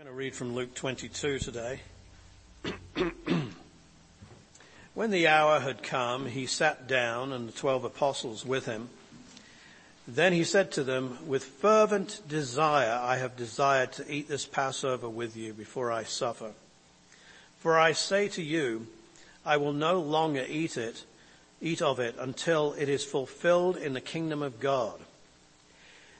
I'm going to read from Luke 22 today. when the hour had come, he sat down and the twelve apostles with him. Then he said to them, with fervent desire I have desired to eat this Passover with you before I suffer. For I say to you, I will no longer eat it, eat of it until it is fulfilled in the kingdom of God.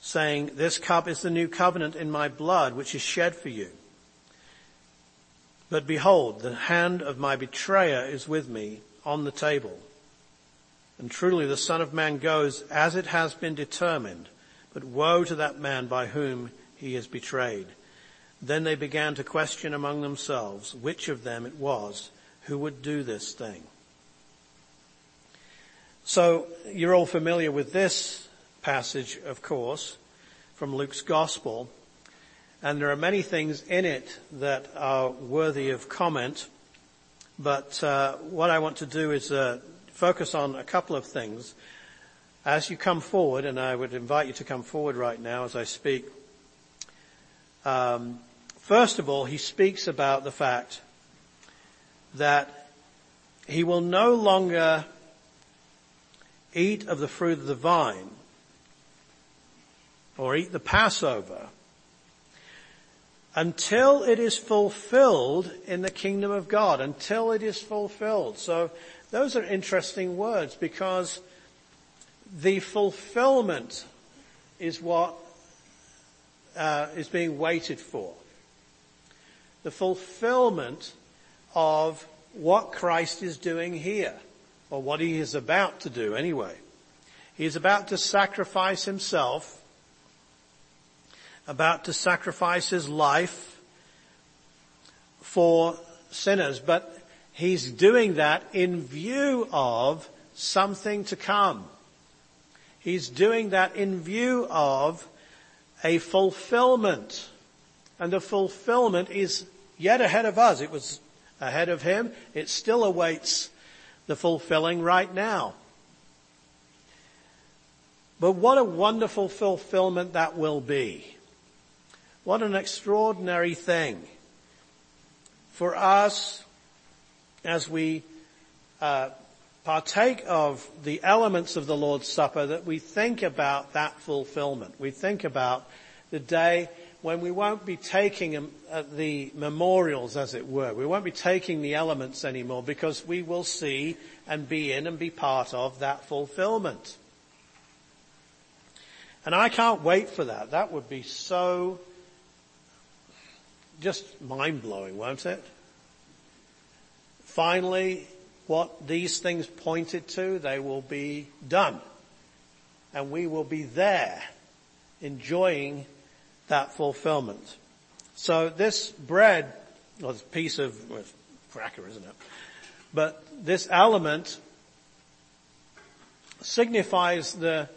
saying, this cup is the new covenant in my blood, which is shed for you. But behold, the hand of my betrayer is with me on the table. And truly the son of man goes as it has been determined, but woe to that man by whom he is betrayed. Then they began to question among themselves which of them it was who would do this thing. So you're all familiar with this passage, of course, from Luke's gospel. And there are many things in it that are worthy of comment. But uh, what I want to do is uh, focus on a couple of things. As you come forward, and I would invite you to come forward right now as I speak. Um, first of all, he speaks about the fact that he will no longer eat of the fruit of the vine or eat the Passover until it is fulfilled in the kingdom of God, until it is fulfilled. So those are interesting words because the fulfillment is what uh, is being waited for. The fulfillment of what Christ is doing here, or what he is about to do anyway. He is about to sacrifice himself about to sacrifice his life for sinners, but he's doing that in view of something to come. He's doing that in view of a fulfillment. And the fulfillment is yet ahead of us. It was ahead of him. It still awaits the fulfilling right now. But what a wonderful fulfillment that will be. What an extraordinary thing for us as we uh, partake of the elements of the Lord's Supper that we think about that fulfillment. We think about the day when we won't be taking um, uh, the memorials as it were. We won't be taking the elements anymore because we will see and be in and be part of that fulfillment. And I can't wait for that. That would be so just mind blowing, won't it? Finally, what these things pointed to, they will be done. And we will be there enjoying that fulfillment. So this bread, or this piece of well, cracker, isn't it? But this element signifies the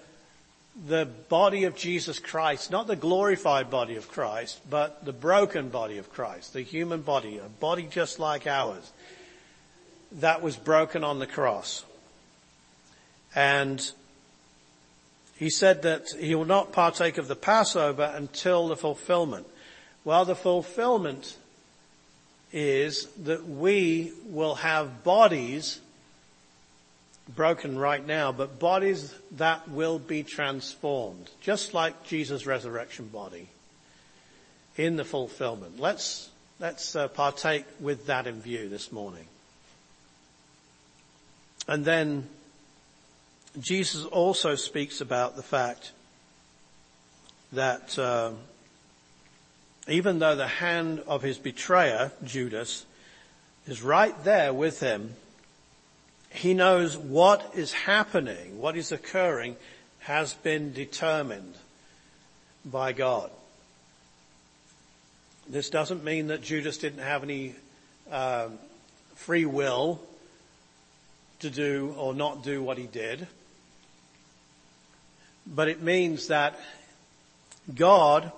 the body of Jesus Christ, not the glorified body of Christ, but the broken body of Christ, the human body, a body just like ours, that was broken on the cross. And he said that he will not partake of the Passover until the fulfillment. Well, the fulfillment is that we will have bodies broken right now, but bodies that will be transformed, just like Jesus' resurrection body in the fulfillment. Let's, let's uh, partake with that in view this morning. And then Jesus also speaks about the fact that uh, even though the hand of his betrayer, Judas, is right there with him, he knows what is happening, what is occurring has been determined by God. This doesn't mean that Judas didn't have any um, free will to do or not do what he did. But it means that God,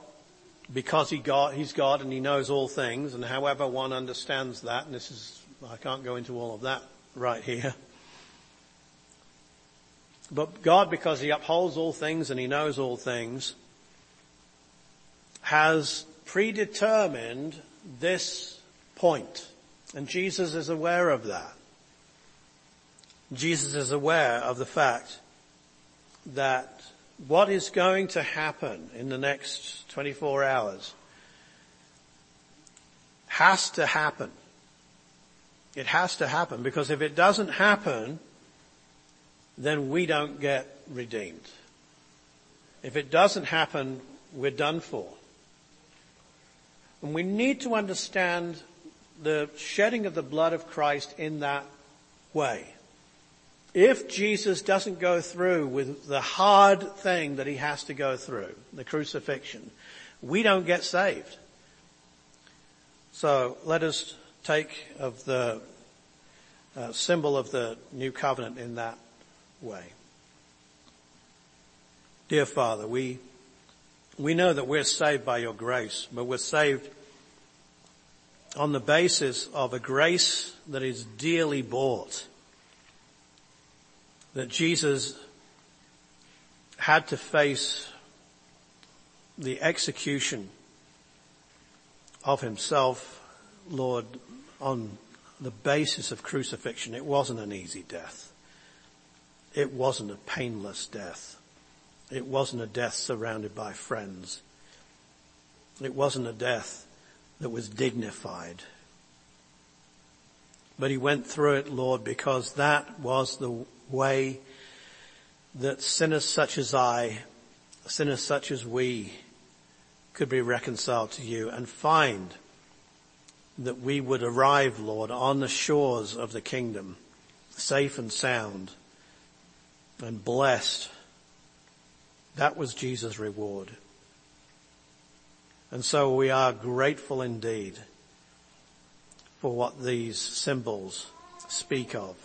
because he he's God and he knows all things, and however one understands that, and this is, I can't go into all of that right here. But God, because he upholds all things and he knows all things, has predetermined this point. And Jesus is aware of that. Jesus is aware of the fact that what is going to happen in the next 24 hours has to happen. It has to happen because if it doesn't happen, then we don't get redeemed. If it doesn't happen, we're done for. And we need to understand the shedding of the blood of Christ in that way. If Jesus doesn't go through with the hard thing that he has to go through, the crucifixion, we don't get saved. So let us take of the uh, symbol of the new covenant in that way. Dear Father, we, we know that we're saved by your grace, but we're saved on the basis of a grace that is dearly bought that Jesus had to face the execution of himself, Lord, on the basis of crucifixion. It wasn't an easy death. It wasn't a painless death. It wasn't a death surrounded by friends. It wasn't a death that was dignified. But he went through it, Lord, because that was the way that sinners such as I, sinners such as we, could be reconciled to you and find that we would arrive, Lord, on the shores of the kingdom, safe and sound and blessed. That was Jesus' reward. And so we are grateful indeed for what these symbols speak of.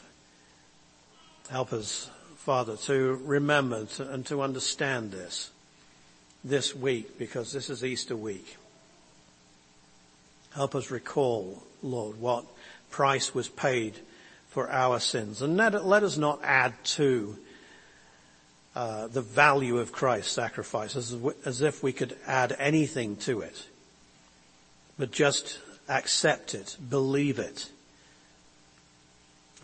Help us, Father, to remember and to understand this this week because this is Easter week. Help us recall, Lord, what price was paid for our sins. And let, let us not add to uh, the value of Christ's sacrifice as, as if we could add anything to it, but just accept it, believe it.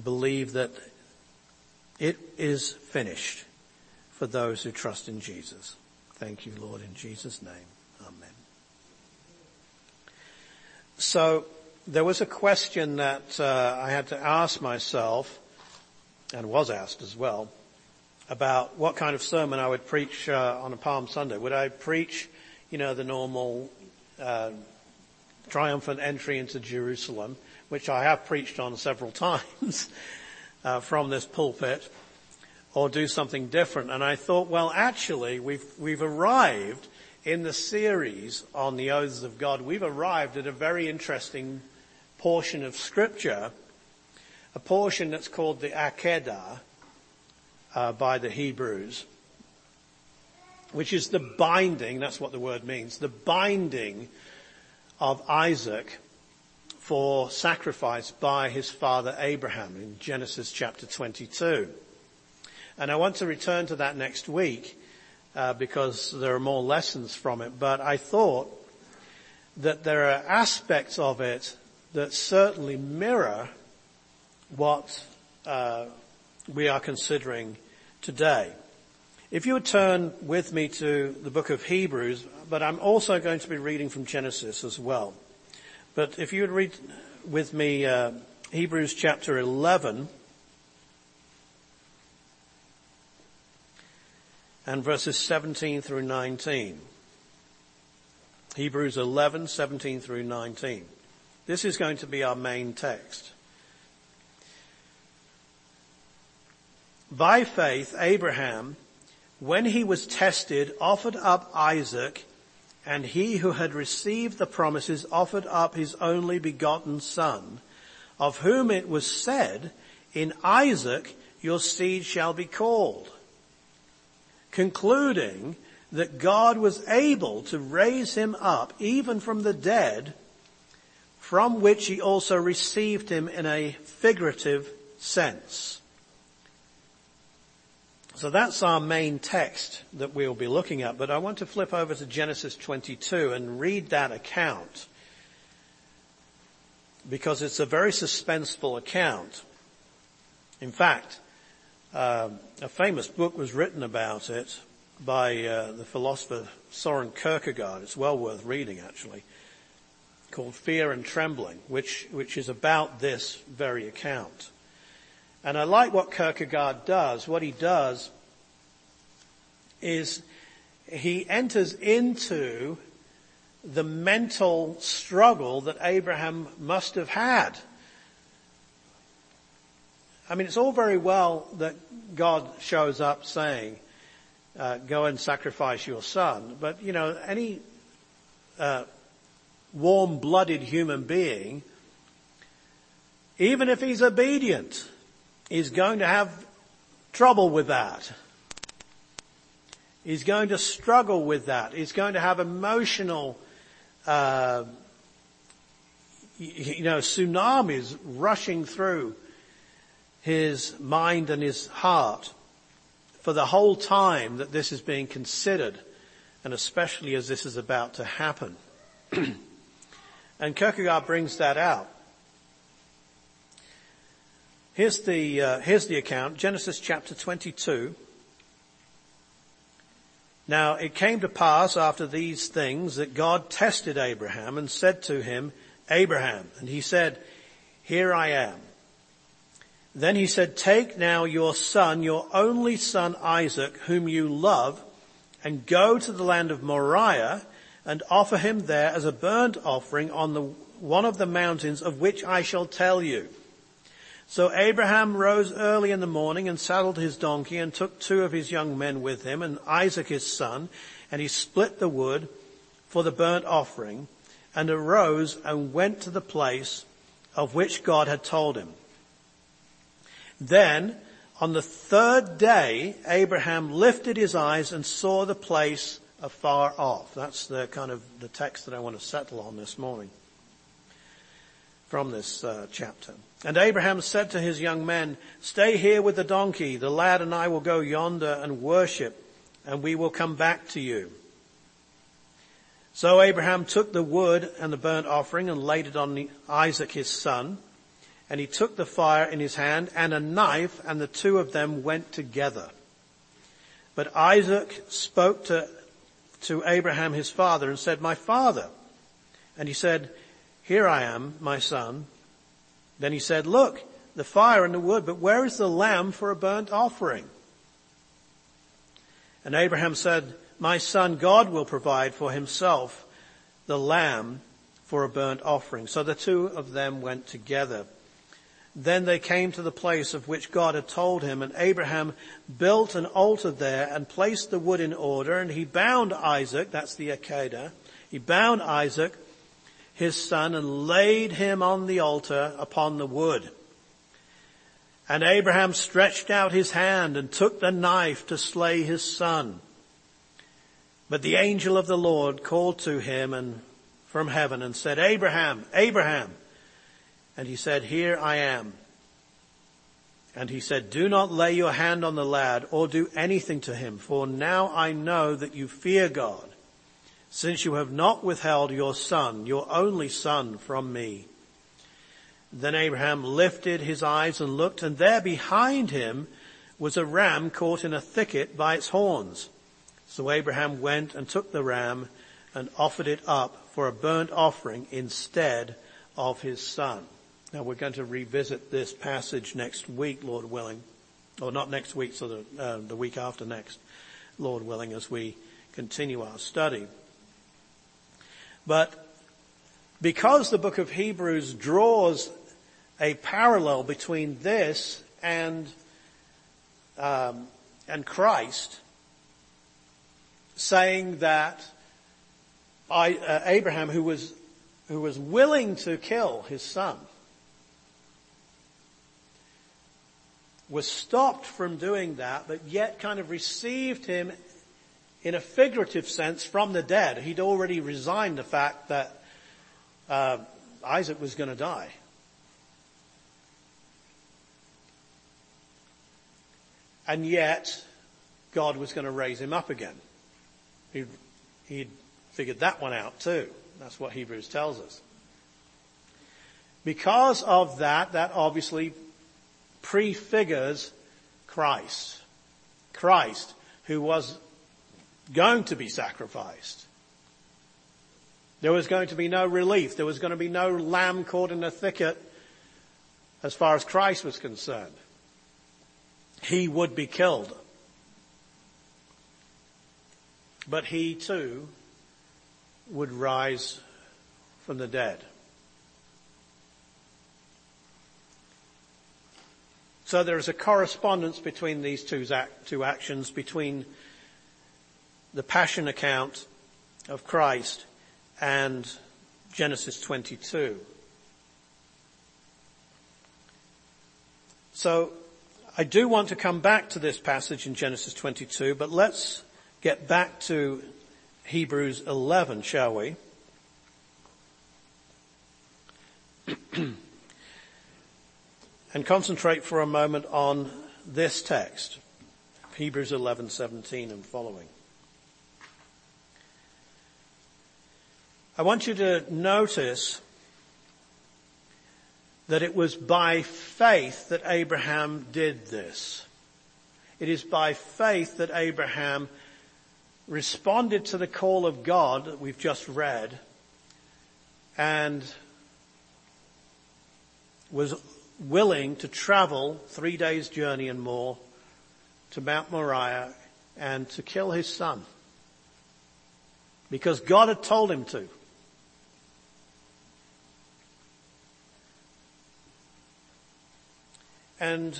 Believe that it is finished for those who trust in Jesus. Thank you, Lord, in Jesus' name. Amen. So there was a question that uh, I had to ask myself, and was asked as well, about what kind of sermon I would preach uh, on a Palm Sunday. Would I preach, you know, the normal uh, triumphant entry into Jerusalem, which I have preached on several times? uh, from this pulpit or do something different. And I thought, well, actually, we've, we've arrived in the series on the oaths of God. We've arrived at a very interesting portion of scripture, a portion that's called the Akedah uh, by the Hebrews, which is the binding, that's what the word means, the binding of Isaac for sacrifice by his father Abraham in Genesis chapter 22. And I want to return to that next week uh, because there are more lessons from it. But I thought that there are aspects of it that certainly mirror what uh, we are considering today. If you would turn with me to the book of Hebrews, but I'm also going to be reading from Genesis as well. But if you would read with me uh, Hebrews chapter 11 and verses 17 through 19. Hebrews 11, 17 through 19. This is going to be our main text. By faith, Abraham, when he was tested, offered up Isaac and he who had received the promises offered up his only begotten son, of whom it was said, in Isaac your seed shall be called. Concluding that God was able to raise him up even from the dead, from which he also received him in a figurative sense. So that's our main text that we'll be looking at, but I want to flip over to Genesis 22 and read that account because it's a very suspenseful account. In fact, uh, a famous book was written about it by uh, the philosopher Soren Kierkegaard. It's well worth reading, actually, called Fear and Trembling, which which is about this very account. And I like what Kierkegaard does. What he does is he enters into the mental struggle that Abraham must have had. I mean, it's all very well that God shows up saying, uh, go and sacrifice your son, but you know, any uh, warm-blooded human being, even if he's obedient, is going to have trouble with that. He's going to struggle with that. He's going to have emotional uh, you know, tsunamis rushing through his mind and his heart for the whole time that this is being considered, and especially as this is about to happen. and Kierkegaard brings that out. Here's the, uh, here's the account, Genesis chapter 22, now it came to pass after these things that God tested Abraham and said to him, Abraham, and he said, here I am. Then he said, take now your son, your only son Isaac, whom you love, and go to the land of Moriah and offer him there as a burnt offering on the, one of the mountains of which I shall tell you. So Abraham rose early in the morning and saddled his donkey and took two of his young men with him and Isaac his son, and he split the wood for the burnt offering and arose and went to the place of which God had told him. Then on the third day, Abraham lifted his eyes and saw the place afar off. That's the kind of the text that I want to settle on this morning from this uh, chapter. And Abraham said to his young men, stay here with the donkey. The lad and I will go yonder and worship and we will come back to you. So Abraham took the wood and the burnt offering and laid it on Isaac his son. And he took the fire in his hand and a knife and the two of them went together. But Isaac spoke to, to Abraham his father and said, my father. And he said, here I am, my son. Then he said, look, the fire and the wood, but where is the lamb for a burnt offering? And Abraham said, my son, God will provide for himself the lamb for a burnt offering. So the two of them went together. Then they came to the place of which God had told him, and Abraham built an altar there and placed the wood in order, and he bound Isaac, that's the Akedah, he bound Isaac his son and laid him on the altar upon the wood. And Abraham stretched out his hand and took the knife to slay his son. But the angel of the Lord called to him and from heaven and said, Abraham, Abraham. And he said, here I am. And he said, do not lay your hand on the lad or do anything to him, for now I know that you fear God since you have not withheld your son, your only son from me. Then Abraham lifted his eyes and looked and there behind him was a ram caught in a thicket by its horns. So Abraham went and took the ram and offered it up for a burnt offering instead of his son. Now we're going to revisit this passage next week, Lord willing. Or not next week, so the, uh, the week after next, Lord willing, as we continue our study. But because the book of Hebrews draws a parallel between this and um, and Christ, saying that I, uh, Abraham, who was who was willing to kill his son, was stopped from doing that, but yet kind of received him in a figurative sense from the dead. He'd already resigned the fact that uh, Isaac was going to die. And yet, God was going to raise him up again. He'd, he'd figured that one out too. That's what Hebrews tells us. Because of that, that obviously prefigures Christ. Christ, who was going to be sacrificed. There was going to be no relief. There was going to be no lamb caught in a thicket as far as Christ was concerned. He would be killed. But he too would rise from the dead. So there is a correspondence between these two, two actions, between the passion account of Christ and Genesis 22. So I do want to come back to this passage in Genesis 22, but let's get back to Hebrews 11, shall we? and concentrate for a moment on this text, Hebrews 11:17 and following. I want you to notice that it was by faith that Abraham did this. It is by faith that Abraham responded to the call of God that we've just read and was willing to travel three days journey and more to Mount Moriah and to kill his son. Because God had told him to. And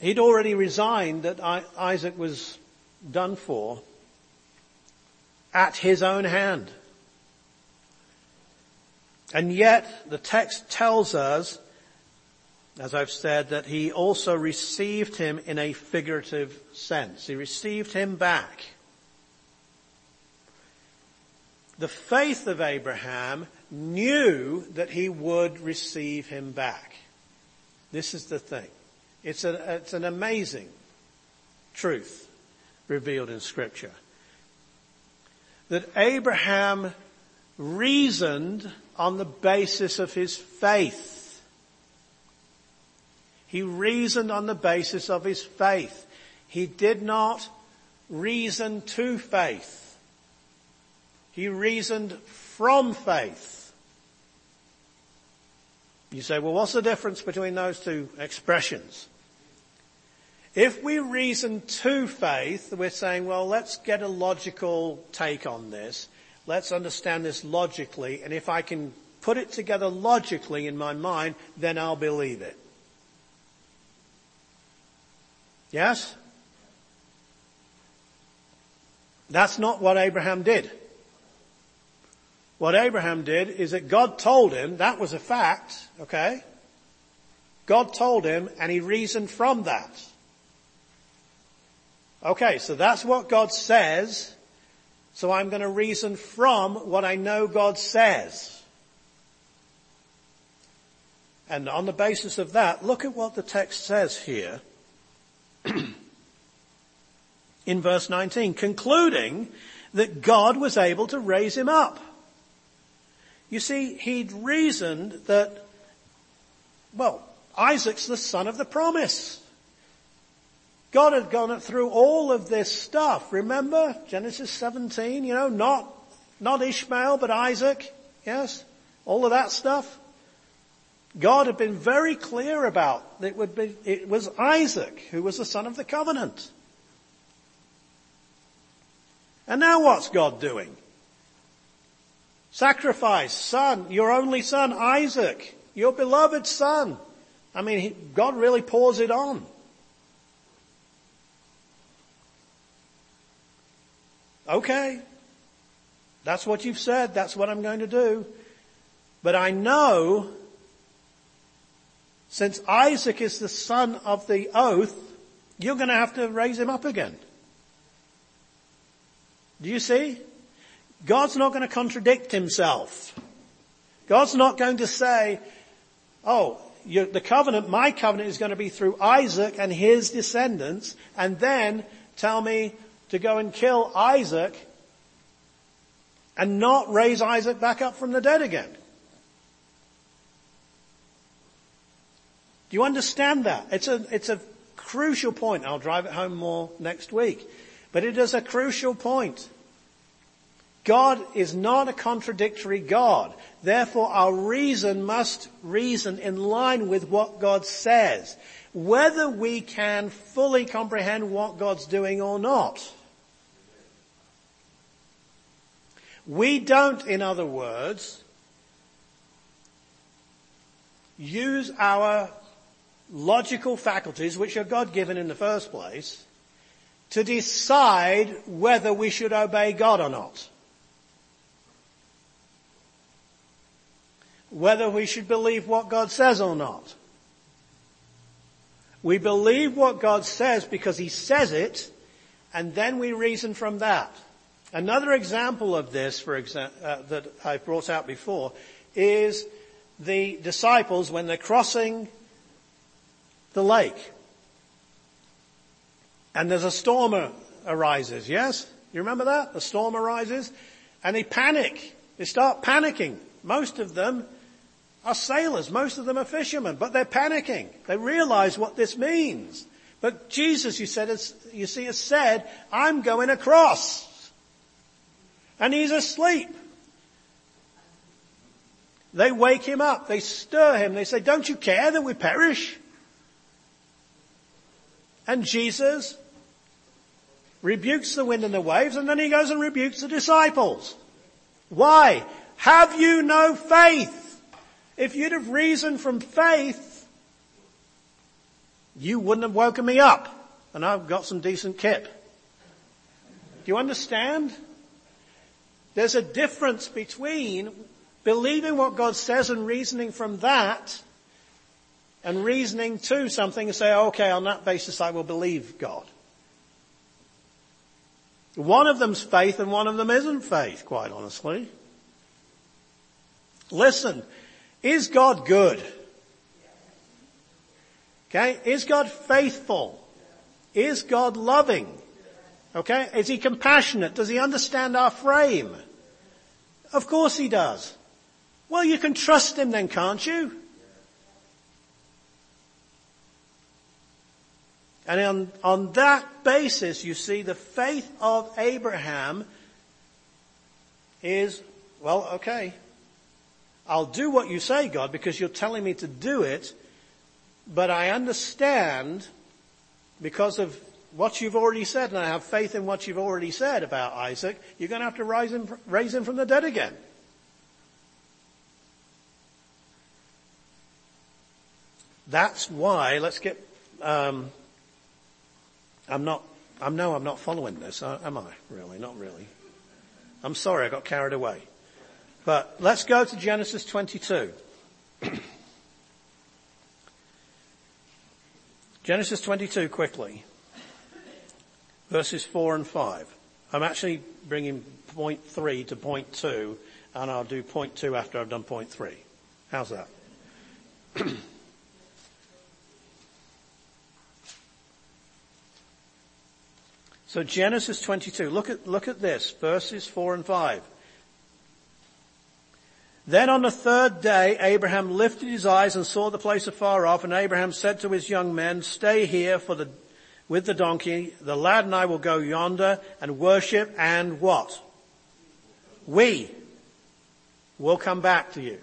he'd already resigned that Isaac was done for at his own hand. And yet the text tells us as I've said, that he also received him in a figurative sense. He received him back. The faith of Abraham knew that he would receive him back. This is the thing. It's, a, it's an amazing truth revealed in scripture. That Abraham reasoned on the basis of his faith. He reasoned on the basis of his faith. He did not reason to faith. He reasoned from faith. You say, well, what's the difference between those two expressions? If we reason to faith, we're saying, well, let's get a logical take on this. Let's understand this logically. And if I can put it together logically in my mind, then I'll believe it. Yes? That's not what Abraham did. What Abraham did is that God told him, that was a fact, okay? God told him and he reasoned from that. Okay, so that's what God says, so I'm going to reason from what I know God says. And on the basis of that, look at what the text says here. in verse 19, concluding that God was able to raise him up. You see, he'd reasoned that, well, Isaac's the son of the promise. God had gone through all of this stuff. Remember Genesis 17, you know, not, not Ishmael, but Isaac. Yes? All of that stuff. God had been very clear about it would be, it was Isaac who was the son of the covenant. And now what's God doing? Sacrifice, son, your only son, Isaac, your beloved son. I mean, he, God really pours it on. Okay. That's what you've said. That's what I'm going to do. But I know since Isaac is the son of the oath, you're going to have to raise him up again. Do you see? God's not going to contradict himself. God's not going to say, oh, the covenant, my covenant is going to be through Isaac and his descendants, and then tell me to go and kill Isaac and not raise Isaac back up from the dead again. Do you understand that? It's a, it's a crucial point. I'll drive it home more next week. But it is a crucial point. God is not a contradictory God. Therefore our reason must reason in line with what God says. Whether we can fully comprehend what God's doing or not. We don't, in other words, use our logical faculties, which are God given in the first place, to decide whether we should obey God or not. whether we should believe what God says or not. We believe what God says because He says it, and then we reason from that. Another example of this, for example, uh, that I've brought out before, is the disciples when they're crossing the lake. And there's a storm arises, yes? You remember that? A storm arises, and they panic. They start panicking. Most of them are sailors. Most of them are fishermen, but they're panicking. They realize what this means. But Jesus, you said, you see, has said, I'm going across. And he's asleep. They wake him up. They stir him. They say, don't you care that we perish? And Jesus rebukes the wind and the waves and then he goes and rebukes the disciples. Why? Have you no faith? If you'd have reasoned from faith, you wouldn't have woken me up and I've got some decent kip. Do you understand? There's a difference between believing what God says and reasoning from that and reasoning to something and say, okay, on that basis I will believe God. One of them's faith and one of them isn't faith, quite honestly. Listen, is God good? Okay. Is God faithful? Is God loving? Okay. Is he compassionate? Does he understand our frame? Of course he does. Well, you can trust him then, can't you? And on, on that basis, you see the faith of Abraham is, well, okay, I'll do what you say, God, because you're telling me to do it, but I understand because of what you've already said, and I have faith in what you've already said about Isaac, you're going to have to raise him, raise him from the dead again. That's why, let's get, um, I'm not, I know I'm not following this, uh, am I? Really? Not really. I'm sorry, I got carried away. But let's go to Genesis 22. Genesis 22 quickly. Verses 4 and 5. I'm actually bringing point 3 to point 2 and I'll do point 2 after I've done point 3. How's that? so Genesis 22. Look at, look at this. Verses 4 and 5. Then on the third day, Abraham lifted his eyes and saw the place afar off, and Abraham said to his young men, stay here for the, with the donkey. The lad and I will go yonder and worship and what? We will come back to you.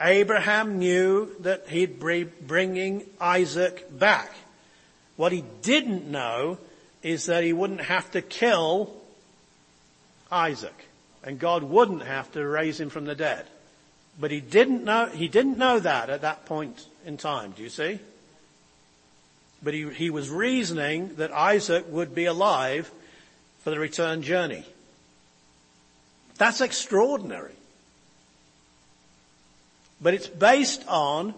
Abraham knew that he'd be bringing Isaac back. What he didn't know is that he wouldn't have to kill Isaac and God wouldn't have to raise him from the dead. But he didn't know, he didn't know that at that point in time, do you see? But he, he was reasoning that Isaac would be alive for the return journey. That's extraordinary. But it's based on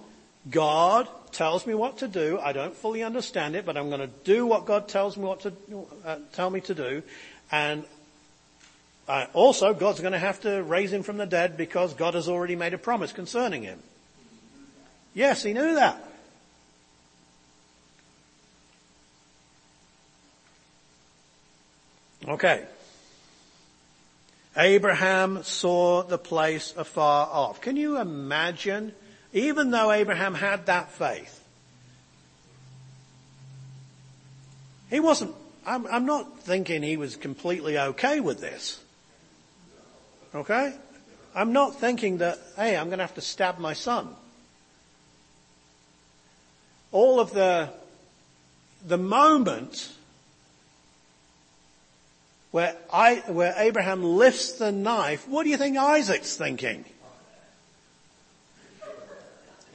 God tells me what to do. I don't fully understand it, but I'm going to do what God tells me what to uh, tell me to do. And also, God's going to have to raise him from the dead because God has already made a promise concerning him. Yes, he knew that. Okay. Abraham saw the place afar off. Can you imagine even though Abraham had that faith, he wasn't, I'm, I'm not thinking he was completely okay with this. Okay? I'm not thinking that, hey, I'm going to have to stab my son. All of the, the moment where I, where Abraham lifts the knife, what do you think Isaac's thinking?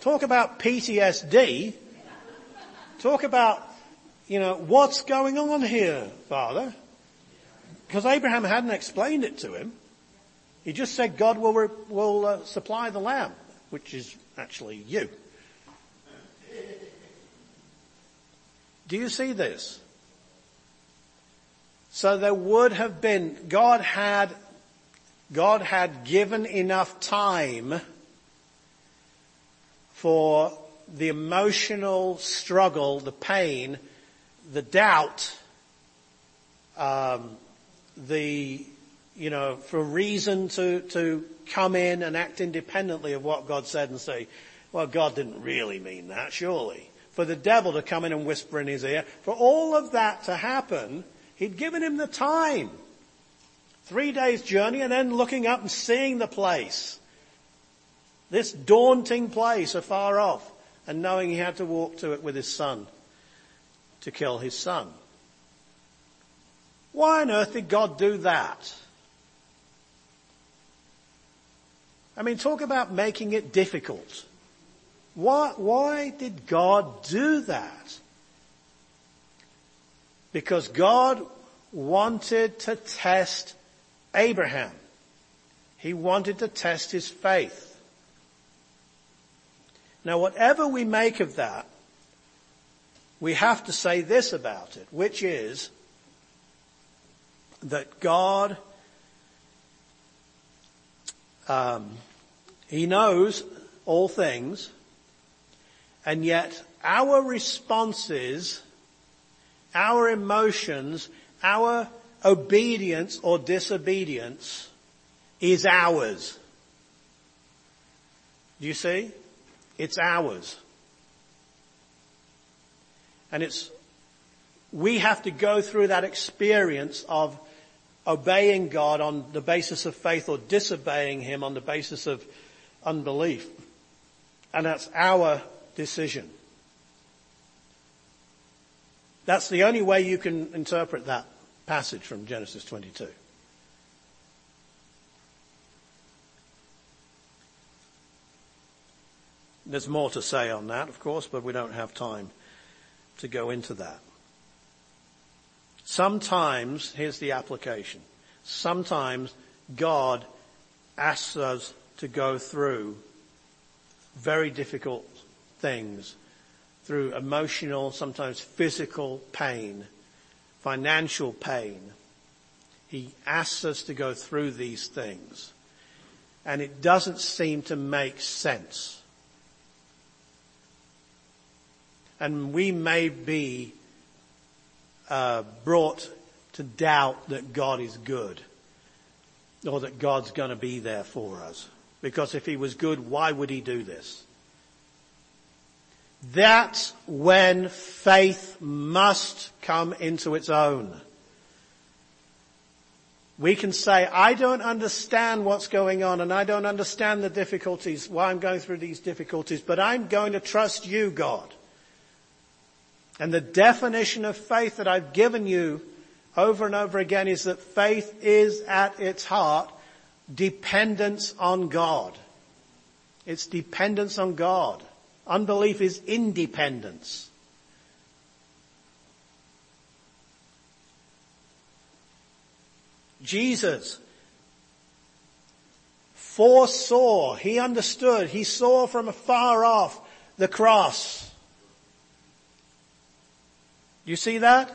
Talk about PTSD. Talk about, you know, what's going on here, Father? Because Abraham hadn't explained it to him. He just said God will, will uh, supply the lamb, which is actually you. Do you see this? So there would have been, God had, God had given enough time for the emotional struggle, the pain, the doubt, um, the, you know, for reason to, to come in and act independently of what God said and say, well, God didn't really mean that, surely. For the devil to come in and whisper in his ear, for all of that to happen, he'd given him the time. Three days journey and then looking up and seeing the place. This daunting place afar off and knowing he had to walk to it with his son to kill his son. Why on earth did God do that? I mean, talk about making it difficult. Why, why did God do that? Because God wanted to test Abraham. He wanted to test his faith. Now whatever we make of that, we have to say this about it, which is that God, um, He knows all things, and yet our responses, our emotions, our obedience or disobedience is ours. Do you see? It's ours. And it's, we have to go through that experience of obeying God on the basis of faith or disobeying Him on the basis of unbelief. And that's our decision. That's the only way you can interpret that passage from Genesis 22. There's more to say on that, of course, but we don't have time to go into that. Sometimes, here's the application. Sometimes God asks us to go through very difficult things through emotional, sometimes physical pain, financial pain. He asks us to go through these things. And it doesn't seem to make sense. And we may be uh, brought to doubt that God is good or that God's going to be there for us. Because if he was good, why would he do this? That's when faith must come into its own. We can say, I don't understand what's going on and I don't understand the difficulties, why I'm going through these difficulties, but I'm going to trust you, God. And the definition of faith that I've given you over and over again is that faith is at its heart dependence on God. It's dependence on God. Unbelief is independence. Jesus foresaw, he understood, he saw from afar off the cross. You see that?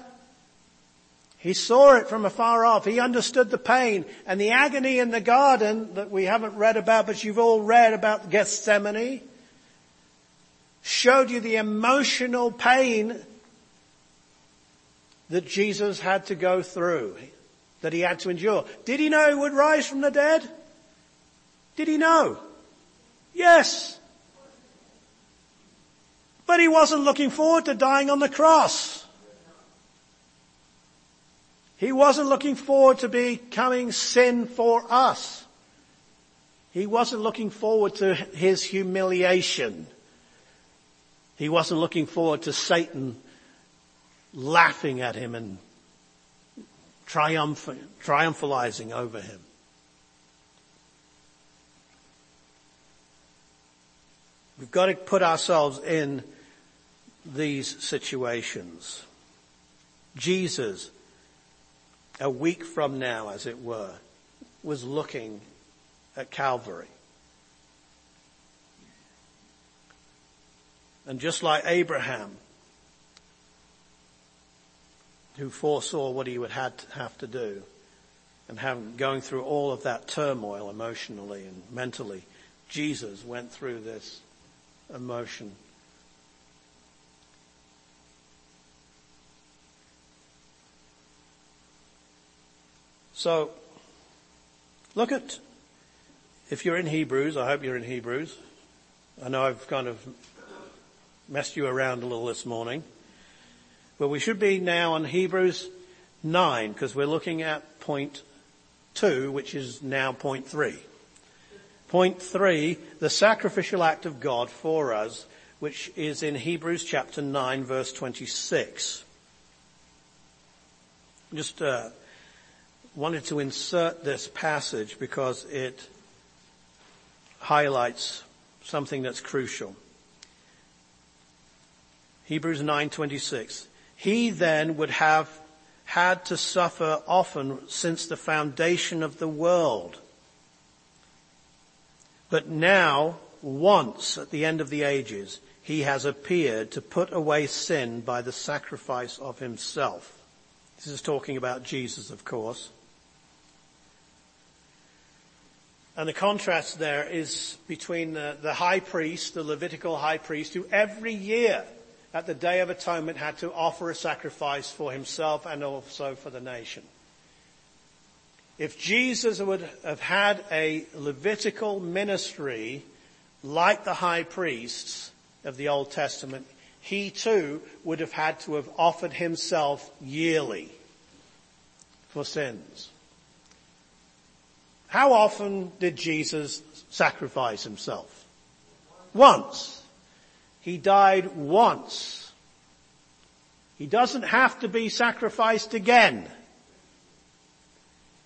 He saw it from afar off. He understood the pain and the agony in the garden that we haven't read about, but you've all read about Gethsemane. Showed you the emotional pain that Jesus had to go through, that he had to endure. Did he know he would rise from the dead? Did he know? Yes. But he wasn't looking forward to dying on the cross. He wasn't looking forward to becoming sin for us. He wasn't looking forward to his humiliation. He wasn't looking forward to Satan laughing at him and triumph, triumphalizing over him. We've got to put ourselves in these situations. Jesus, a week from now, as it were, was looking at Calvary. And just like Abraham, who foresaw what he would have to do and having, going through all of that turmoil emotionally and mentally, Jesus went through this emotion. So, look at, if you're in Hebrews, I hope you're in Hebrews. I know I've kind of messed you around a little this morning. But we should be now on Hebrews 9 because we're looking at point 2 which is now point 3. Point 3, the sacrificial act of God for us which is in Hebrews chapter 9 verse 26. Just uh, wanted to insert this passage because it highlights something that's crucial. Hebrews 9:26 he then would have had to suffer often since the foundation of the world. But now, once at the end of the ages, he has appeared to put away sin by the sacrifice of himself. This is talking about Jesus, of course. And the contrast there is between the, the high priest, the Levitical high priest, who every year at the Day of Atonement had to offer a sacrifice for himself and also for the nation. If Jesus would have had a Levitical ministry like the high priests of the Old Testament, he too would have had to have offered himself yearly for sins. How often did Jesus sacrifice himself? Once. He died once. He doesn't have to be sacrificed again.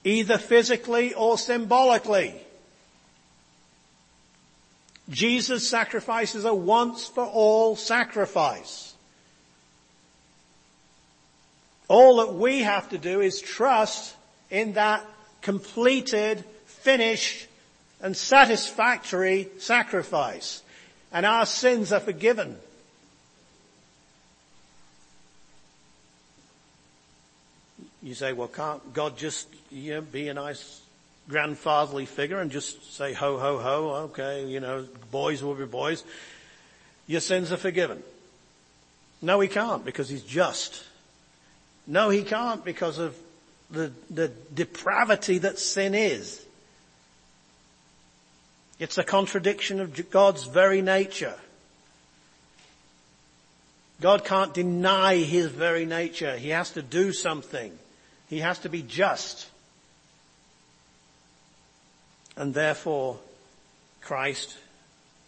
Either physically or symbolically. Jesus' sacrifice is a once for all sacrifice. All that we have to do is trust in that completed, finished, and satisfactory sacrifice and our sins are forgiven. You say, well, can't God just you know, be a nice grandfatherly figure and just say ho, ho, ho, okay, you know, boys will be boys. Your sins are forgiven. No, he can't because he's just. No, he can't because of the, the depravity that sin is. It's a contradiction of God's very nature. God can't deny his very nature. He has to do something. He has to be just. And therefore, Christ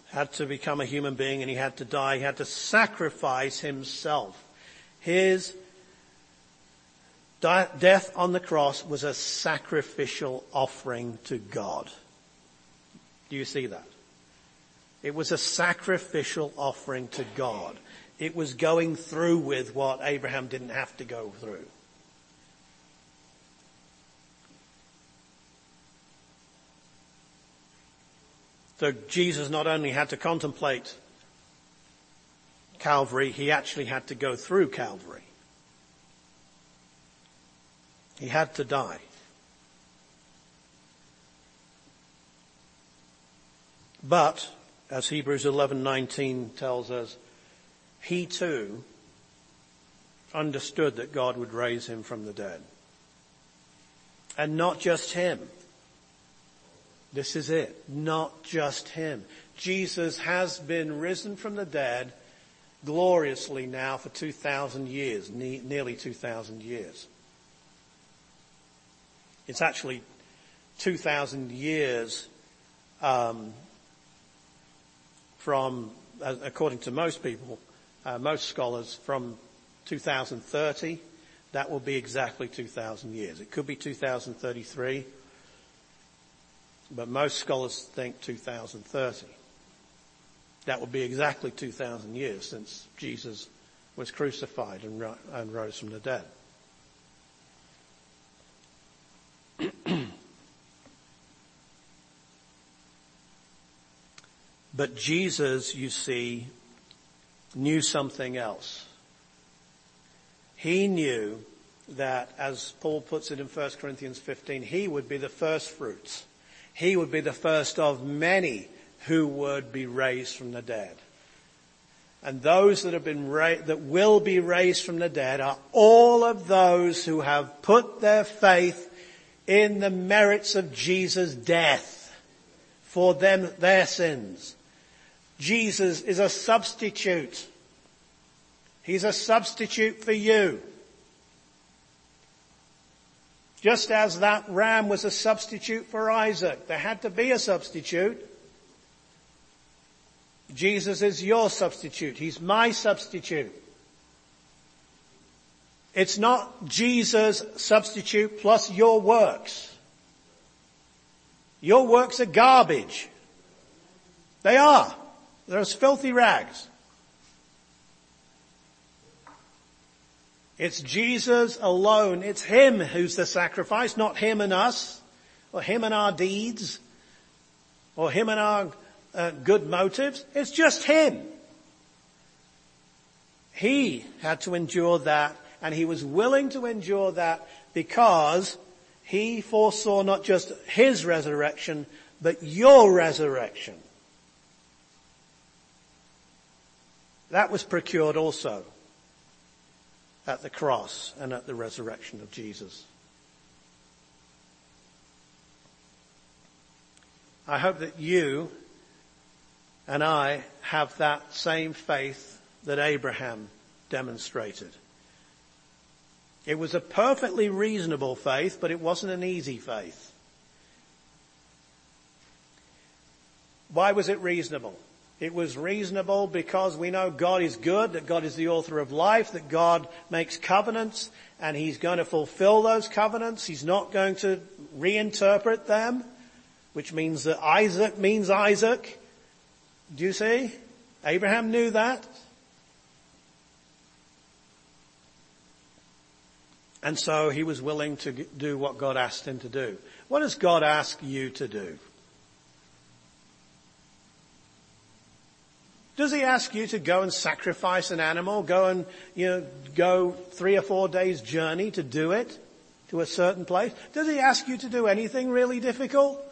had to become a human being and he had to die. He had to sacrifice himself. His death on the cross was a sacrificial offering to God. Do you see that? It was a sacrificial offering to God. It was going through with what Abraham didn't have to go through. So Jesus not only had to contemplate Calvary, he actually had to go through Calvary. He had to die. But, as Hebrews 11:19 tells us, he too understood that God would raise him from the dead. And not just him. This is it. Not just him. Jesus has been risen from the dead gloriously now for 2,000 years, ne- nearly 2,000 years. It's actually 2,000 years um, from, according to most people, uh, most scholars, from 2030. That will be exactly 2,000 years. It could be 2033, but most scholars think 2030. That will be exactly 2,000 years since Jesus was crucified and, ro- and rose from the dead. But Jesus, you see, knew something else. He knew that, as Paul puts it in 1 Corinthians 15, he would be the first fruits. He would be the first of many who would be raised from the dead. And those that have been ra- that will be raised from the dead are all of those who have put their faith in the merits of Jesus' death for them, their sins. Jesus is a substitute. He's a substitute for you. Just as that ram was a substitute for Isaac, there had to be a substitute. Jesus is your substitute. He's my substitute. It's not Jesus' substitute plus your works. Your works are garbage. They are. They're as filthy rags. It's Jesus alone. It's Him who's the sacrifice, not Him and us, or Him and our deeds, or Him and our uh, good motives. It's just Him. He had to endure that, and He was willing to endure that because He foresaw not just His resurrection, but your resurrection. That was procured also at the cross and at the resurrection of Jesus. I hope that you and I have that same faith that Abraham demonstrated. It was a perfectly reasonable faith, but it wasn't an easy faith. Why was it reasonable? It was reasonable because we know God is good, that God is the author of life, that God makes covenants and He's going to fulfill those covenants. He's not going to reinterpret them, which means that Isaac means Isaac. Do you see? Abraham knew that. And so he was willing to do what God asked him to do. What does God ask you to do? Does he ask you to go and sacrifice an animal, go and, you know, go three or four days journey to do it to a certain place? Does he ask you to do anything really difficult?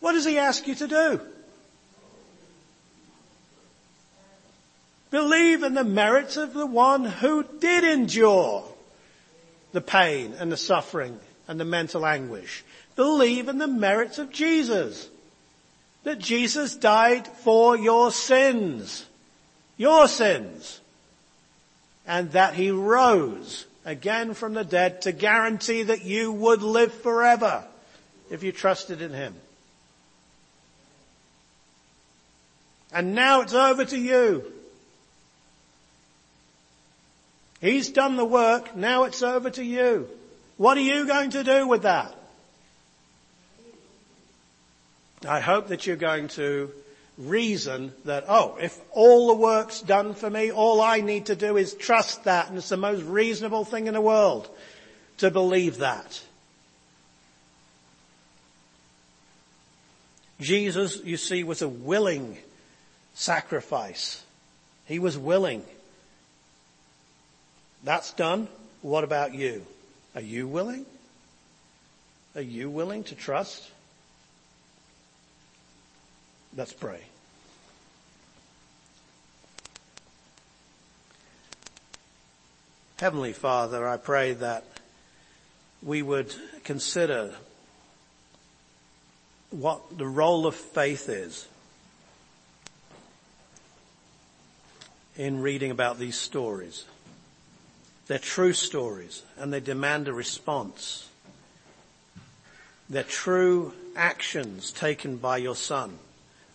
What does he ask you to do? Believe in the merits of the one who did endure the pain and the suffering and the mental anguish. Believe in the merits of Jesus that Jesus died for your sins. Your sins. And that he rose again from the dead to guarantee that you would live forever if you trusted in him. And now it's over to you. He's done the work, now it's over to you. What are you going to do with that? I hope that you're going to reason that, oh, if all the work's done for me, all I need to do is trust that, and it's the most reasonable thing in the world to believe that. Jesus, you see, was a willing sacrifice He was willing. That's done. What about you? Are you willing? Are you willing to trust? Let's pray. Heavenly Father, I pray that we would consider what the role of faith is in reading about these stories. They're true stories and they demand a response. They're true actions taken by your son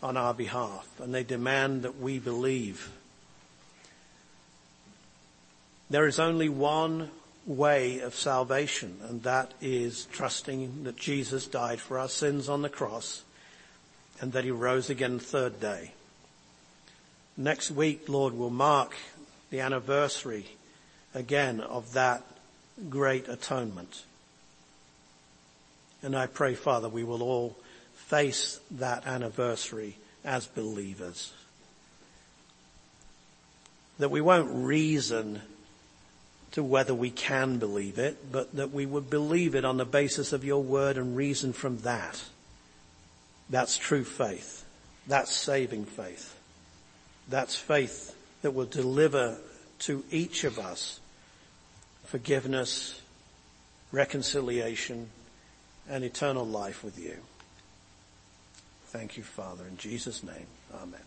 on our behalf and they demand that we believe. There is only one way of salvation and that is trusting that Jesus died for our sins on the cross and that he rose again the third day. Next week, Lord, will mark the anniversary again of that great atonement. And I pray, Father, we will all face that anniversary as believers. That we won't reason to whether we can believe it, but that we would believe it on the basis of your word and reason from that. That's true faith. That's saving faith. That's faith that will deliver to each of us forgiveness, reconciliation, and eternal life with you. Thank you, Father. In Jesus' name, amen.